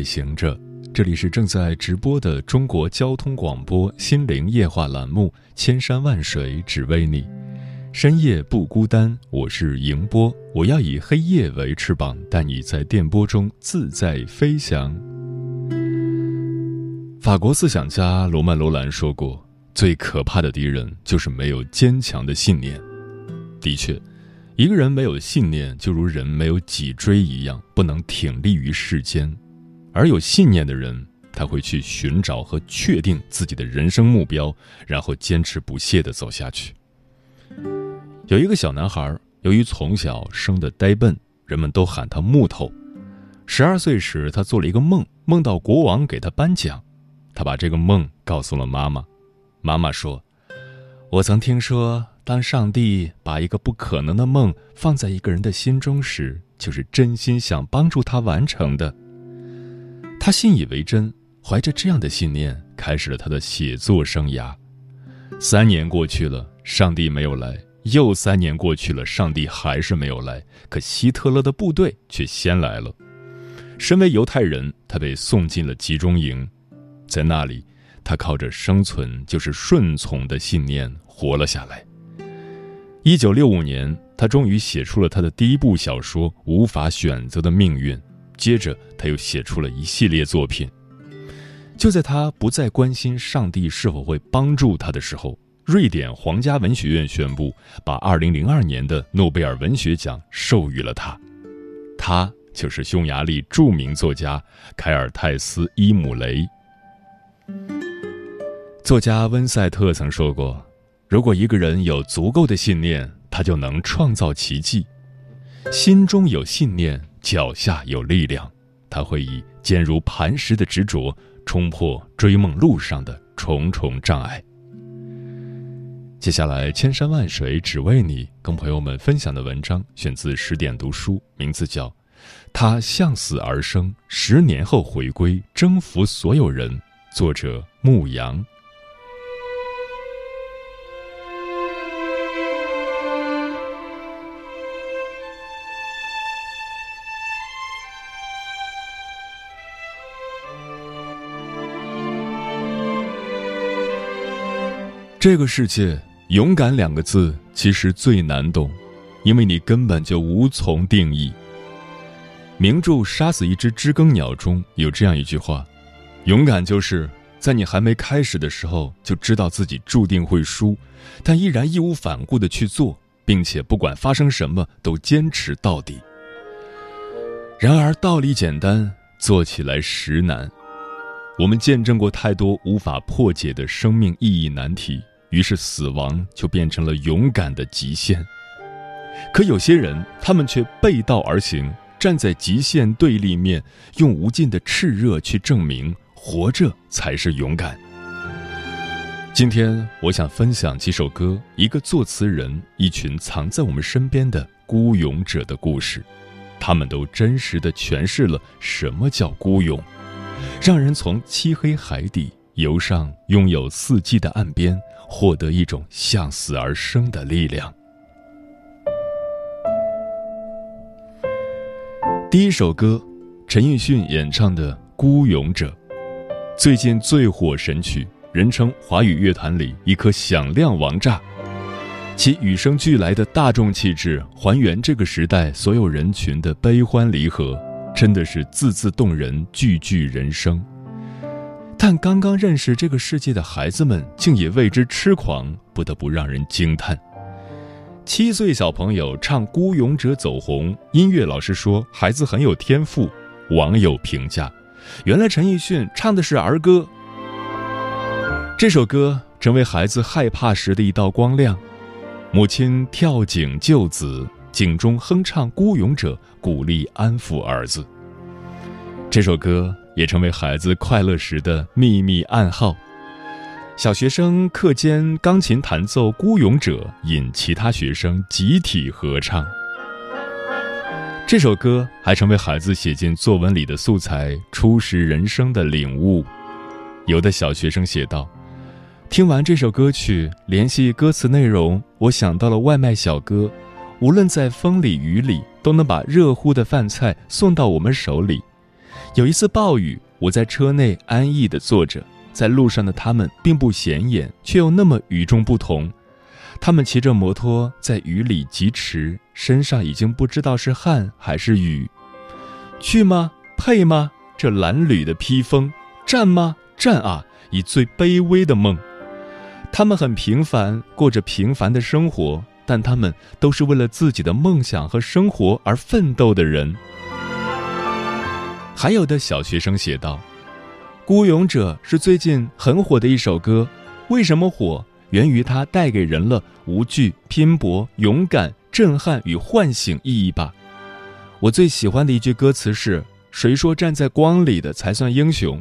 夜行者，这里是正在直播的中国交通广播心灵夜话栏目《千山万水只为你》，深夜不孤单，我是迎波，我要以黑夜为翅膀，带你在电波中自在飞翔。法国思想家罗曼·罗兰说过：“最可怕的敌人就是没有坚强的信念。”的确。一个人没有信念，就如人没有脊椎一样，不能挺立于世间；而有信念的人，他会去寻找和确定自己的人生目标，然后坚持不懈地走下去。有一个小男孩，由于从小生的呆笨，人们都喊他木头。十二岁时，他做了一个梦，梦到国王给他颁奖，他把这个梦告诉了妈妈。妈妈说：“我曾听说。”当上帝把一个不可能的梦放在一个人的心中时，就是真心想帮助他完成的。他信以为真，怀着这样的信念，开始了他的写作生涯。三年过去了，上帝没有来；又三年过去了，上帝还是没有来。可希特勒的部队却先来了。身为犹太人，他被送进了集中营，在那里，他靠着生存就是顺从的信念活了下来。一九六五年，他终于写出了他的第一部小说《无法选择的命运》。接着，他又写出了一系列作品。就在他不再关心上帝是否会帮助他的时候，瑞典皇家文学院宣布把二零零二年的诺贝尔文学奖授予了他。他就是匈牙利著名作家凯尔泰斯·伊姆雷。作家温塞特曾说过。如果一个人有足够的信念，他就能创造奇迹。心中有信念，脚下有力量，他会以坚如磐石的执着冲破追梦路上的重重障碍。接下来，千山万水只为你，跟朋友们分享的文章选自十点读书，名字叫《他向死而生，十年后回归，征服所有人》，作者牧羊。这个世界，勇敢两个字其实最难懂，因为你根本就无从定义。名著《杀死一只知更鸟》中有这样一句话：“勇敢就是在你还没开始的时候就知道自己注定会输，但依然义无反顾的去做，并且不管发生什么都坚持到底。”然而道理简单，做起来实难。我们见证过太多无法破解的生命意义难题。于是，死亡就变成了勇敢的极限。可有些人，他们却背道而行，站在极限对立面，用无尽的炽热去证明活着才是勇敢。今天，我想分享几首歌，一个作词人，一群藏在我们身边的孤勇者的故事。他们都真实的诠释了什么叫孤勇，让人从漆黑海底游上拥有四季的岸边。获得一种向死而生的力量。第一首歌，陈奕迅演唱的《孤勇者》，最近最火神曲，人称华语乐坛里一颗响亮王炸。其与生俱来的大众气质，还原这个时代所有人群的悲欢离合，真的是字字动人，句句人生。但刚刚认识这个世界的孩子们，竟也为之痴狂，不得不让人惊叹。七岁小朋友唱《孤勇者》走红，音乐老师说孩子很有天赋，网友评价：原来陈奕迅唱的是儿歌。这首歌成为孩子害怕时的一道光亮。母亲跳井救子，井中哼唱《孤勇者》，鼓励安抚儿子。这首歌也成为孩子快乐时的秘密暗号。小学生课间钢琴弹奏《孤勇者》，引其他学生集体合唱。这首歌还成为孩子写进作文里的素材，初识人生的领悟。有的小学生写道：“听完这首歌曲，联系歌词内容，我想到了外卖小哥，无论在风里雨里，都能把热乎的饭菜送到我们手里。有一次暴雨，我在车内安逸地坐着。”在路上的他们并不显眼，却又那么与众不同。他们骑着摩托在雨里疾驰，身上已经不知道是汗还是雨。去吗？配吗？这褴褛的披风。战吗？战啊！以最卑微的梦。他们很平凡，过着平凡的生活，但他们都是为了自己的梦想和生活而奋斗的人。还有的小学生写道。《孤勇者》是最近很火的一首歌，为什么火？源于它带给人了无惧、拼搏、勇敢、震撼与唤醒意义吧。我最喜欢的一句歌词是：“谁说站在光里的才算英雄？”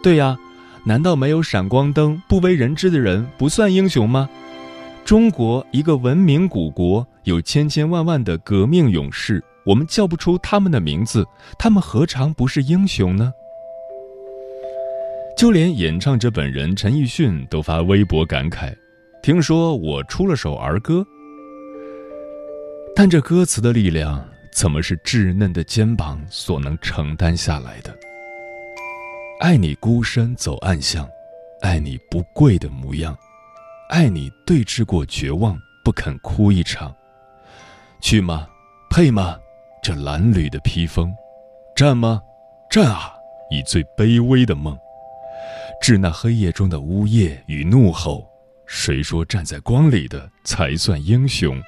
对呀，难道没有闪光灯、不为人知的人不算英雄吗？中国一个文明古国，有千千万万的革命勇士，我们叫不出他们的名字，他们何尝不是英雄呢？就连演唱者本人陈奕迅都发微博感慨：“听说我出了首儿歌，但这歌词的力量怎么是稚嫩的肩膀所能承担下来的？爱你孤身走暗巷，爱你不跪的模样，爱你对峙过绝望不肯哭一场，去吗？配吗？这褴褛的披风，战吗？战啊！以最卑微的梦。”致那黑夜中的呜咽与怒吼，谁说站在光里的才算英雄？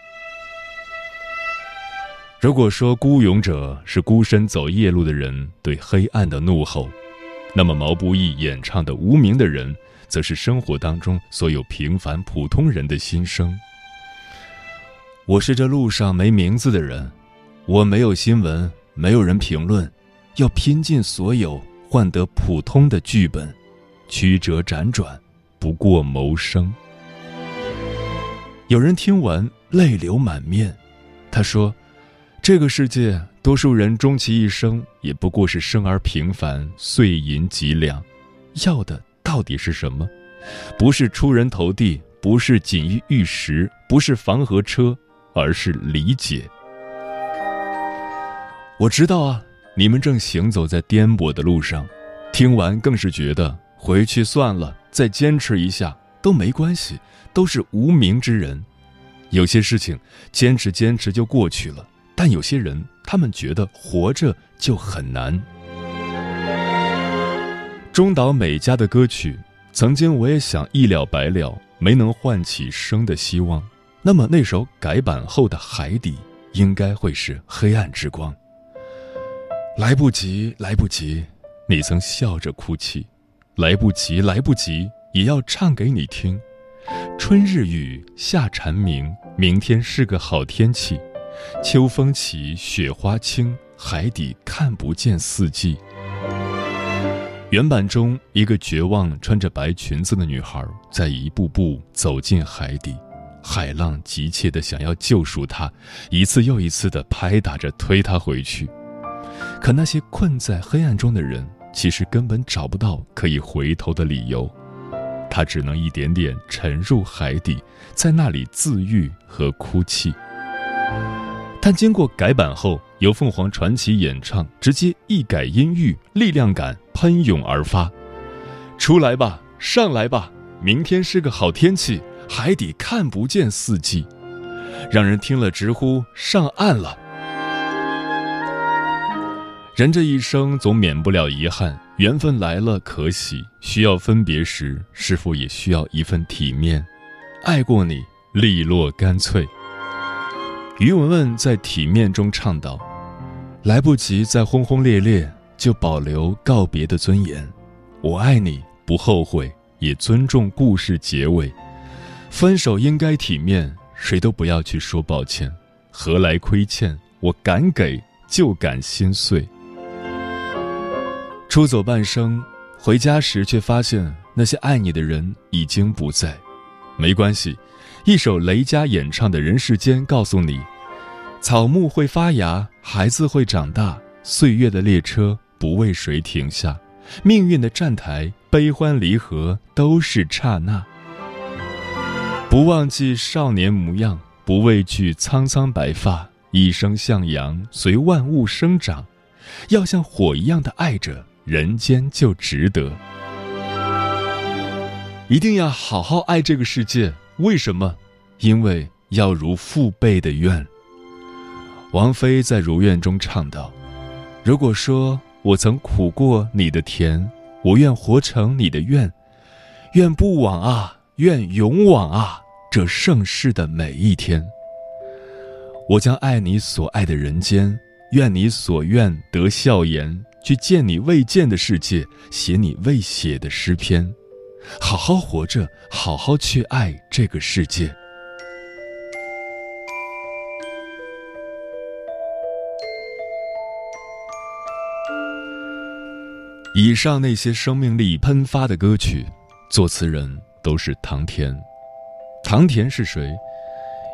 如果说孤勇者是孤身走夜路的人对黑暗的怒吼，那么毛不易演唱的无名的人，则是生活当中所有平凡普通人的心声。我是这路上没名字的人，我没有新闻，没有人评论，要拼尽所有换得普通的剧本。曲折辗转，不过谋生。有人听完泪流满面，他说：“这个世界，多数人终其一生也不过是生而平凡，碎银几两，要的到底是什么？不是出人头地，不是锦衣玉食，不是房和车，而是理解。”我知道啊，你们正行走在颠簸的路上，听完更是觉得。回去算了，再坚持一下都没关系，都是无名之人。有些事情坚持坚持就过去了，但有些人他们觉得活着就很难。中岛美嘉的歌曲，曾经我也想一了百了，没能唤起生的希望。那么那首改版后的《海底》，应该会是黑暗之光。来不及，来不及，你曾笑着哭泣。来不及，来不及，也要唱给你听。春日雨，夏蝉鸣，明天是个好天气。秋风起，雪花轻，海底看不见四季。原版中，一个绝望穿着白裙子的女孩在一步步走进海底，海浪急切地想要救赎她，一次又一次地拍打着推她回去。可那些困在黑暗中的人。其实根本找不到可以回头的理由，他只能一点点沉入海底，在那里自愈和哭泣。但经过改版后，由凤凰传奇演唱，直接一改音域，力量感喷涌而发。出来吧，上来吧，明天是个好天气，海底看不见四季，让人听了直呼上岸了。人这一生总免不了遗憾，缘分来了可喜，需要分别时，是否也需要一份体面？爱过你，利落干脆。于文文在《体面》中唱道：“来不及再轰轰烈烈，就保留告别的尊严。我爱你，不后悔，也尊重故事结尾。分手应该体面，谁都不要去说抱歉，何来亏欠？我敢给，就敢心碎。”出走半生，回家时却发现那些爱你的人已经不在。没关系，一首雷佳演唱的《人世间》告诉你：草木会发芽，孩子会长大，岁月的列车不为谁停下，命运的站台，悲欢离合都是刹那。不忘记少年模样，不畏惧苍苍白发，一生向阳，随万物生长。要像火一样的爱着，人间就值得。一定要好好爱这个世界。为什么？因为要如父辈的愿。王菲在《如愿》中唱道：“如果说我曾苦过你的甜，我愿活成你的愿，愿不枉啊，愿勇往啊。”这盛世的每一天，我将爱你所爱的人间，愿你所愿得笑颜，去见你未见的世界，写你未写的诗篇，好好活着，好好去爱这个世界。以上那些生命力喷发的歌曲，作词人都是唐田。唐田是谁？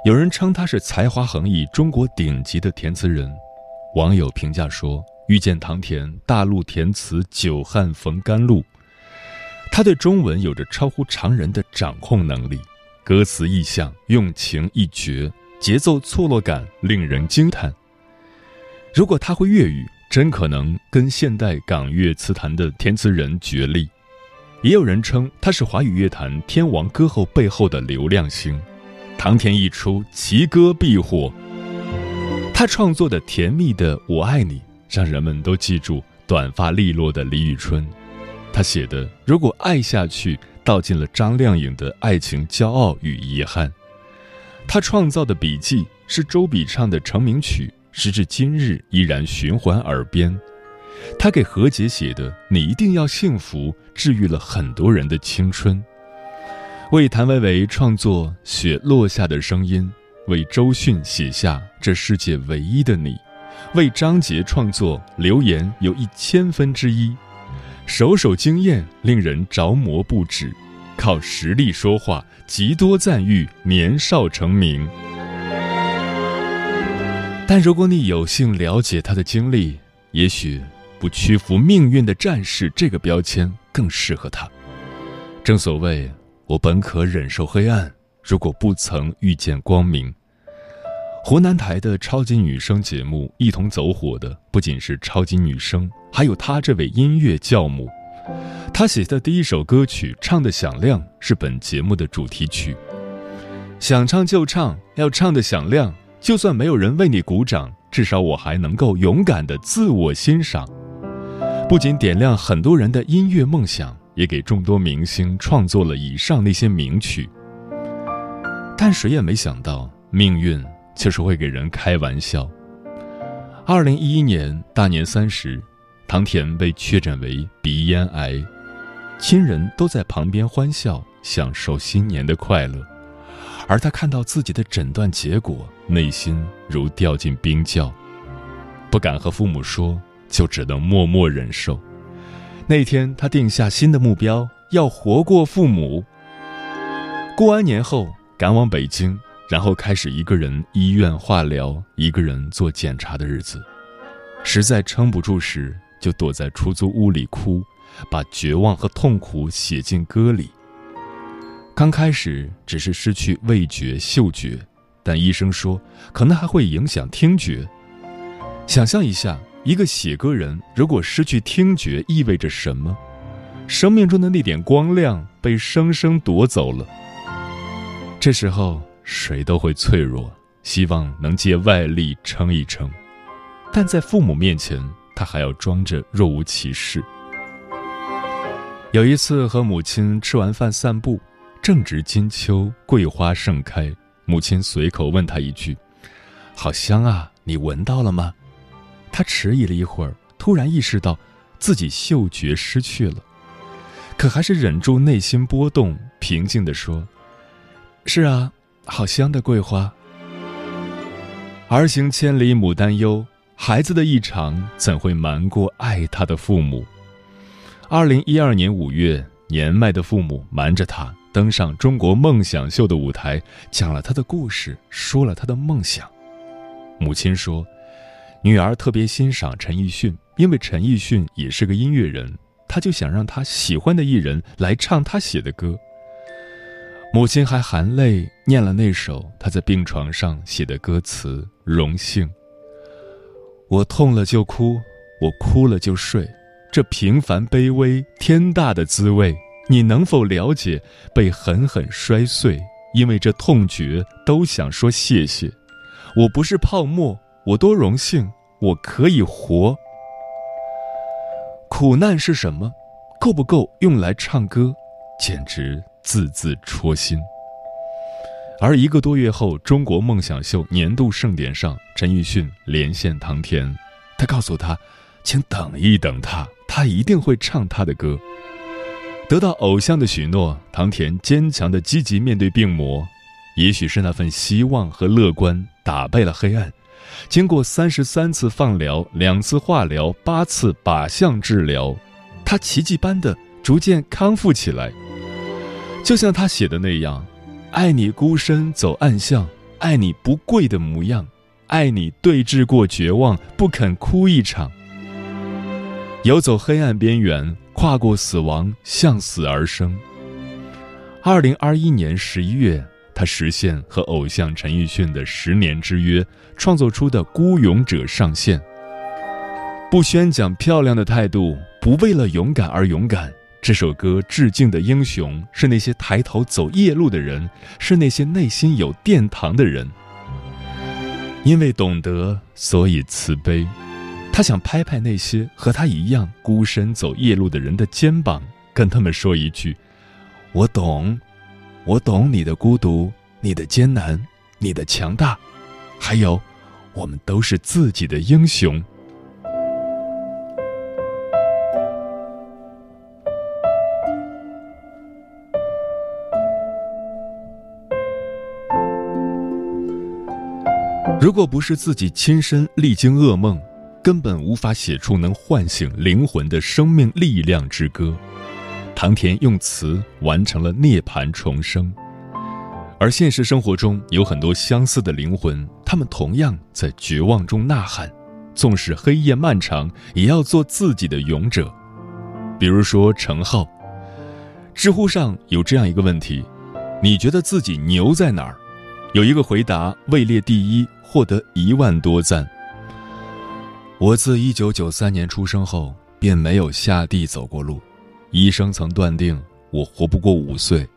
有人称他是才华横溢、中国顶级的填词人。网友评价说：“遇见唐田，大陆填词久旱逢甘露。”他对中文有着超乎常人的掌控能力，歌词意象用情一绝，节奏错落感令人惊叹。如果他会粤语，真可能跟现代港乐词坛的填词人角力。也有人称他是华语乐坛天王歌后背后的流量星，唐田一出，其歌必火。他创作的《甜蜜的我爱你》，让人们都记住短发利落的李宇春。他写的《如果爱下去》，道尽了张靓颖的爱情骄傲与遗憾。他创造的笔记是周笔畅的成名曲，时至今日依然循环耳边。他给何洁写的《你一定要幸福》，治愈了很多人的青春。为谭维维创作《雪落下的声音》，为周迅写下《这世界唯一的你》，为张杰创作《留言有一千分之一》，首首惊艳，令人着魔不止。靠实力说话，极多赞誉，年少成名。但如果你有幸了解他的经历，也许。不屈服命运的战士这个标签更适合他。正所谓，我本可忍受黑暗，如果不曾遇见光明。湖南台的超级女声节目一同走火的，不仅是超级女声，还有她这位音乐教母。她写的第一首歌曲《唱的响亮》是本节目的主题曲。想唱就唱，要唱的响亮，就算没有人为你鼓掌，至少我还能够勇敢的自我欣赏。不仅点亮很多人的音乐梦想，也给众多明星创作了以上那些名曲。但谁也没想到，命运就是会给人开玩笑。二零一一年大年三十，唐田被确诊为鼻咽癌，亲人都在旁边欢笑，享受新年的快乐，而他看到自己的诊断结果，内心如掉进冰窖，不敢和父母说。就只能默默忍受。那天，他定下新的目标，要活过父母。过完年后，赶往北京，然后开始一个人医院化疗、一个人做检查的日子。实在撑不住时，就躲在出租屋里哭，把绝望和痛苦写进歌里。刚开始只是失去味觉、嗅觉，但医生说可能还会影响听觉。想象一下。一个写歌人如果失去听觉，意味着什么？生命中的那点光亮被生生夺走了。这时候谁都会脆弱，希望能借外力撑一撑，但在父母面前，他还要装着若无其事。有一次和母亲吃完饭散步，正值金秋，桂花盛开，母亲随口问他一句：“好香啊，你闻到了吗？”他迟疑了一会儿，突然意识到自己嗅觉失去了，可还是忍住内心波动，平静地说：“是啊，好香的桂花。”儿行千里母担忧，孩子的异常怎会瞒过爱他的父母？二零一二年五月，年迈的父母瞒着他登上中国梦想秀的舞台，讲了他的故事，说了他的梦想。母亲说，女儿特别欣赏陈奕迅，因为陈奕迅也是个音乐人，他就想让他喜欢的艺人来唱他写的歌。母亲还含泪念了那首她在病床上写的歌词：“荣幸。”我痛了就哭，我哭了就睡，这平凡卑微天大的滋味，你能否了解？被狠狠摔碎，因为这痛觉都想说谢谢。我不是泡沫，我多荣幸，我可以活。苦难是什么？够不够用来唱歌？简直。字字戳心。而一个多月后，中国梦想秀年度盛典上，陈奕迅连线唐田，他告诉他：“请等一等他，他一定会唱他的歌。”得到偶像的许诺，唐田坚强的积极面对病魔。也许是那份希望和乐观打败了黑暗。经过三十三次放疗、两次化疗、八次靶向治疗，他奇迹般的逐渐康复起来。就像他写的那样，爱你孤身走暗巷，爱你不跪的模样，爱你对峙过绝望，不肯哭一场。游走黑暗边缘，跨过死亡，向死而生。二零二一年十一月，他实现和偶像陈奕迅的十年之约，创作出的《孤勇者》上线。不宣讲漂亮的态度，不为了勇敢而勇敢。这首歌致敬的英雄是那些抬头走夜路的人，是那些内心有殿堂的人。因为懂得，所以慈悲。他想拍拍那些和他一样孤身走夜路的人的肩膀，跟他们说一句：“我懂，我懂你的孤独，你的艰难，你的强大，还有，我们都是自己的英雄。”如果不是自己亲身历经噩梦，根本无法写出能唤醒灵魂的生命力量之歌。唐田用词完成了涅槃重生，而现实生活中有很多相似的灵魂，他们同样在绝望中呐喊，纵使黑夜漫长，也要做自己的勇者。比如说程浩，知乎上有这样一个问题：你觉得自己牛在哪儿？有一个回答位列第一。获得一万多赞。我自一九九三年出生后便没有下地走过路，医生曾断定我活不过五岁。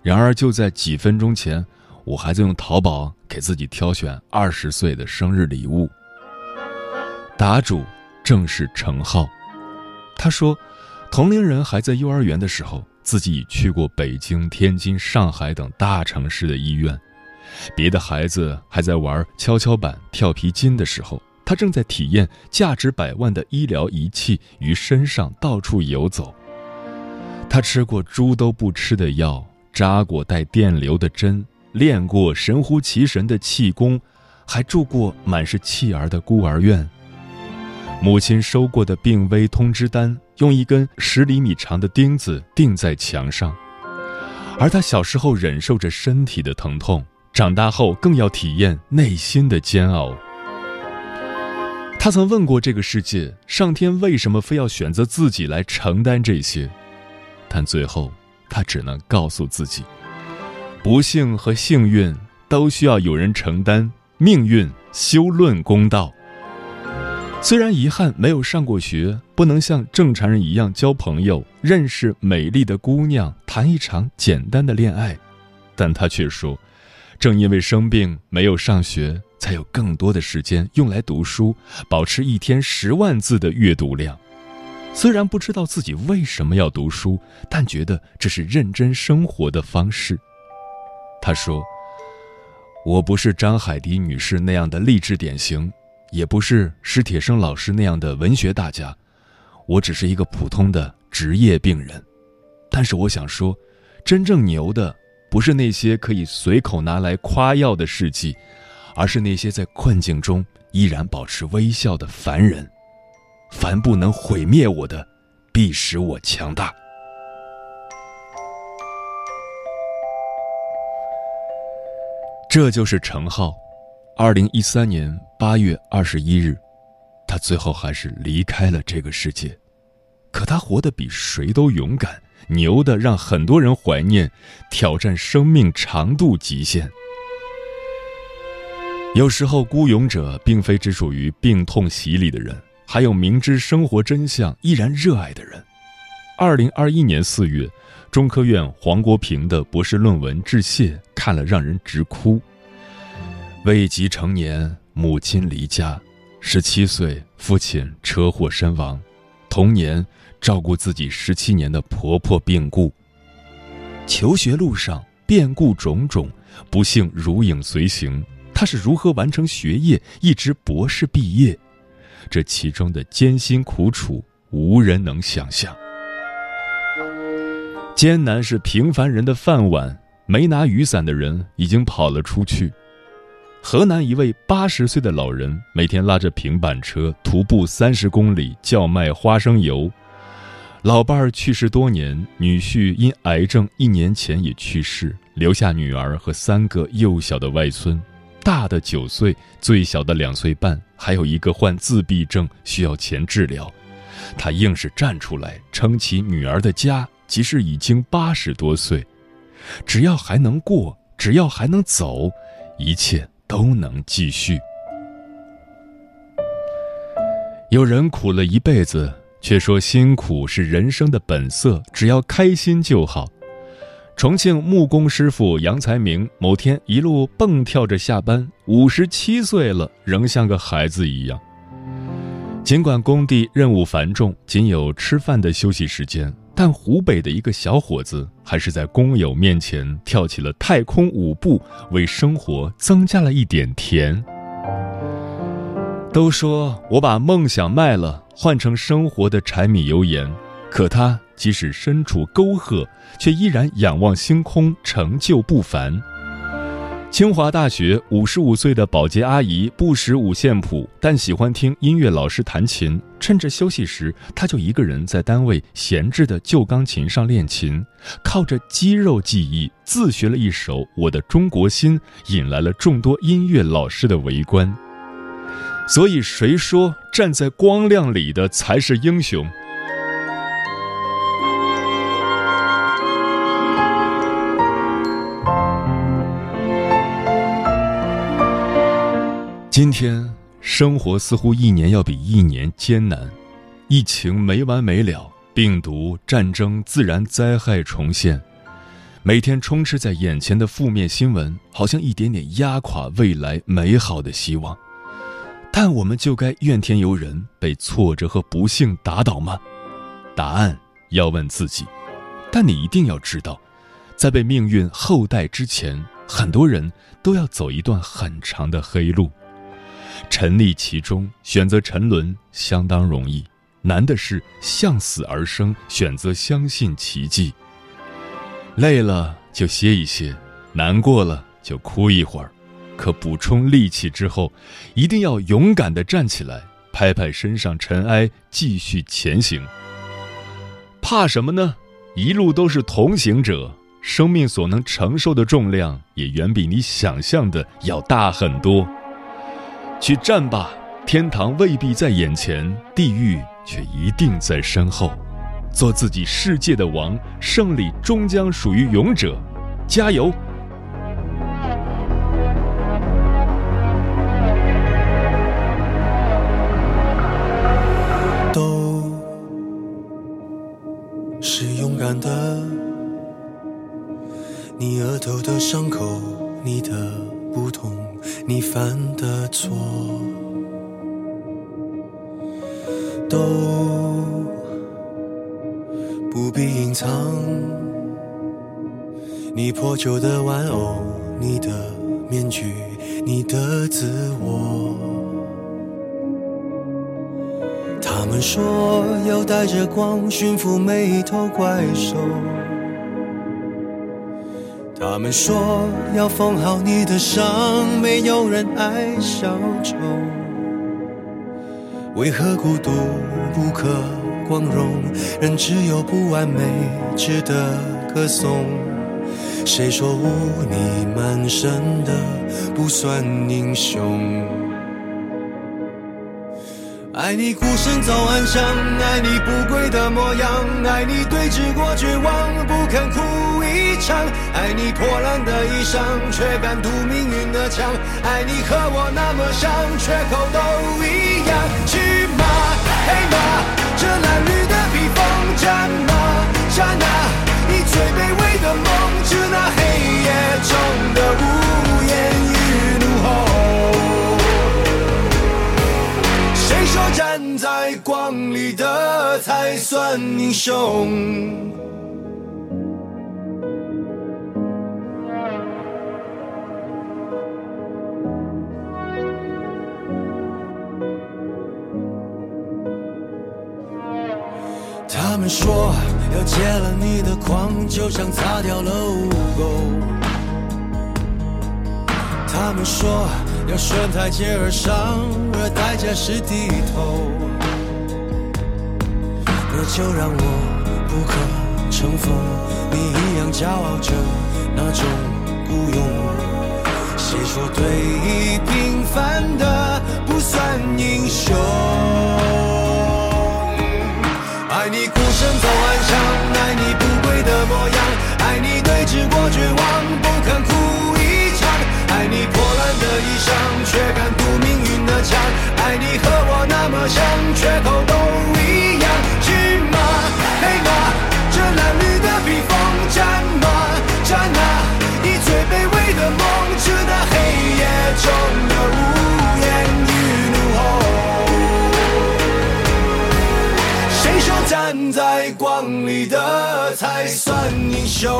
然而就在几分钟前，我还在用淘宝给自己挑选二十岁的生日礼物。答主正是程浩，他说，同龄人还在幼儿园的时候，自己已去过北京、天津、上海等大城市的医院。别的孩子还在玩跷跷板、跳皮筋的时候，他正在体验价值百万的医疗仪器于身上到处游走。他吃过猪都不吃的药，扎过带电流的针，练过神乎其神的气功，还住过满是弃儿的孤儿院。母亲收过的病危通知单，用一根十厘米长的钉子钉在墙上，而他小时候忍受着身体的疼痛。长大后更要体验内心的煎熬。他曾问过这个世界：上天为什么非要选择自己来承担这些？但最后，他只能告诉自己：不幸和幸运都需要有人承担。命运休论公道。虽然遗憾没有上过学，不能像正常人一样交朋友、认识美丽的姑娘、谈一场简单的恋爱，但他却说。正因为生病没有上学，才有更多的时间用来读书，保持一天十万字的阅读量。虽然不知道自己为什么要读书，但觉得这是认真生活的方式。他说：“我不是张海迪女士那样的励志典型，也不是史铁生老师那样的文学大家，我只是一个普通的职业病人。但是我想说，真正牛的。”不是那些可以随口拿来夸耀的事迹，而是那些在困境中依然保持微笑的凡人。凡不能毁灭我的，必使我强大。这就是程浩。二零一三年八月二十一日，他最后还是离开了这个世界。可他活得比谁都勇敢，牛的让很多人怀念，挑战生命长度极限。有时候，孤勇者并非只属于病痛洗礼的人，还有明知生活真相依然热爱的人。二零二一年四月，中科院黄国平的博士论文致谢，看了让人直哭。未及成年，母亲离家，十七岁，父亲车祸身亡，童年照顾自己十七年的婆婆病故。求学路上变故种种，不幸如影随形。他是如何完成学业，一直博士毕业？这其中的艰辛苦楚，无人能想象。艰难是平凡人的饭碗，没拿雨伞的人已经跑了出去。河南一位八十岁的老人，每天拉着平板车徒步三十公里，叫卖花生油。老伴儿去世多年，女婿因癌症一年前也去世，留下女儿和三个幼小的外孙。大的九岁，最小的两岁半，还有一个患自闭症需要钱治疗。他硬是站出来撑起女儿的家，即使已经八十多岁，只要还能过，只要还能走，一切都能继续。有人苦了一辈子，却说辛苦是人生的本色，只要开心就好。重庆木工师傅杨才明某天一路蹦跳着下班，五十七岁了，仍像个孩子一样。尽管工地任务繁重，仅有吃饭的休息时间，但湖北的一个小伙子还是在工友面前跳起了太空舞步，为生活增加了一点甜。都说我把梦想卖了，换成生活的柴米油盐，可他。即使身处沟壑，却依然仰望星空，成就不凡。清华大学五十五岁的保洁阿姨不识五线谱，但喜欢听音乐老师弹琴。趁着休息时，她就一个人在单位闲置的旧钢琴上练琴，靠着肌肉记忆自学了一首《我的中国心》，引来了众多音乐老师的围观。所以，谁说站在光亮里的才是英雄？今天生活似乎一年要比一年艰难，疫情没完没了，病毒、战争、自然灾害重现，每天充斥在眼前的负面新闻，好像一点点压垮未来美好的希望。但我们就该怨天尤人，被挫折和不幸打倒吗？答案要问自己。但你一定要知道，在被命运厚待之前，很多人都要走一段很长的黑路。沉溺其中，选择沉沦相当容易，难的是向死而生，选择相信奇迹。累了就歇一歇，难过了就哭一会儿，可补充力气之后，一定要勇敢地站起来，拍拍身上尘埃，继续前行。怕什么呢？一路都是同行者，生命所能承受的重量也远比你想象的要大很多。去战吧，天堂未必在眼前，地狱却一定在身后。做自己世界的王，胜利终将属于勇者。加油！都是勇敢的，你额头的伤口，你的不同。你犯的错都不必隐藏，你破旧的玩偶，你的面具，你的自我。他们说要带着光驯服每一头怪兽。他们说要缝好你的伤，没有人爱小丑。为何孤独不可光荣，人只有不完美值得歌颂。谁说污泥满身的不算英雄？爱你孤身走暗巷，爱你不跪的模样，爱你对峙过绝望不肯哭场，爱你破烂的衣裳却敢堵命运的枪，爱你和我那么像，缺口都一样。去马黑马，这褴褛的披风，战马战啊，以最卑微的梦，致那黑夜中的无言与怒吼。谁说站在光里的才算英雄？说要戒了你的狂，就像擦掉了污垢。他们说要顺台阶而上，而代价是低头。那就让我不可乘风，你一样骄傲着那种孤勇。谁说对弈平凡的不算英雄？绝望不肯哭一场，爱你破烂的衣裳却敢堵命运的枪，爱你和我那么像，缺口都一样。骏马黑马，这褴褛的披风，战马战啊，以最卑微的梦，致那黑夜中的无言与怒吼。谁说站在光里的才算英雄？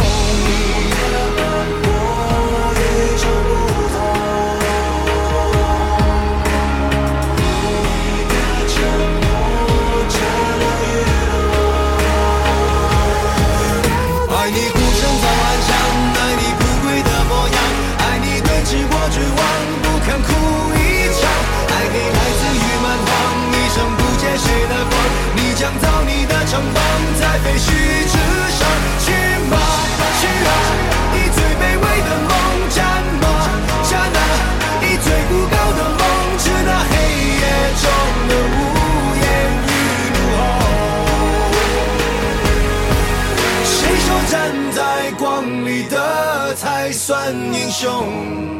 英雄？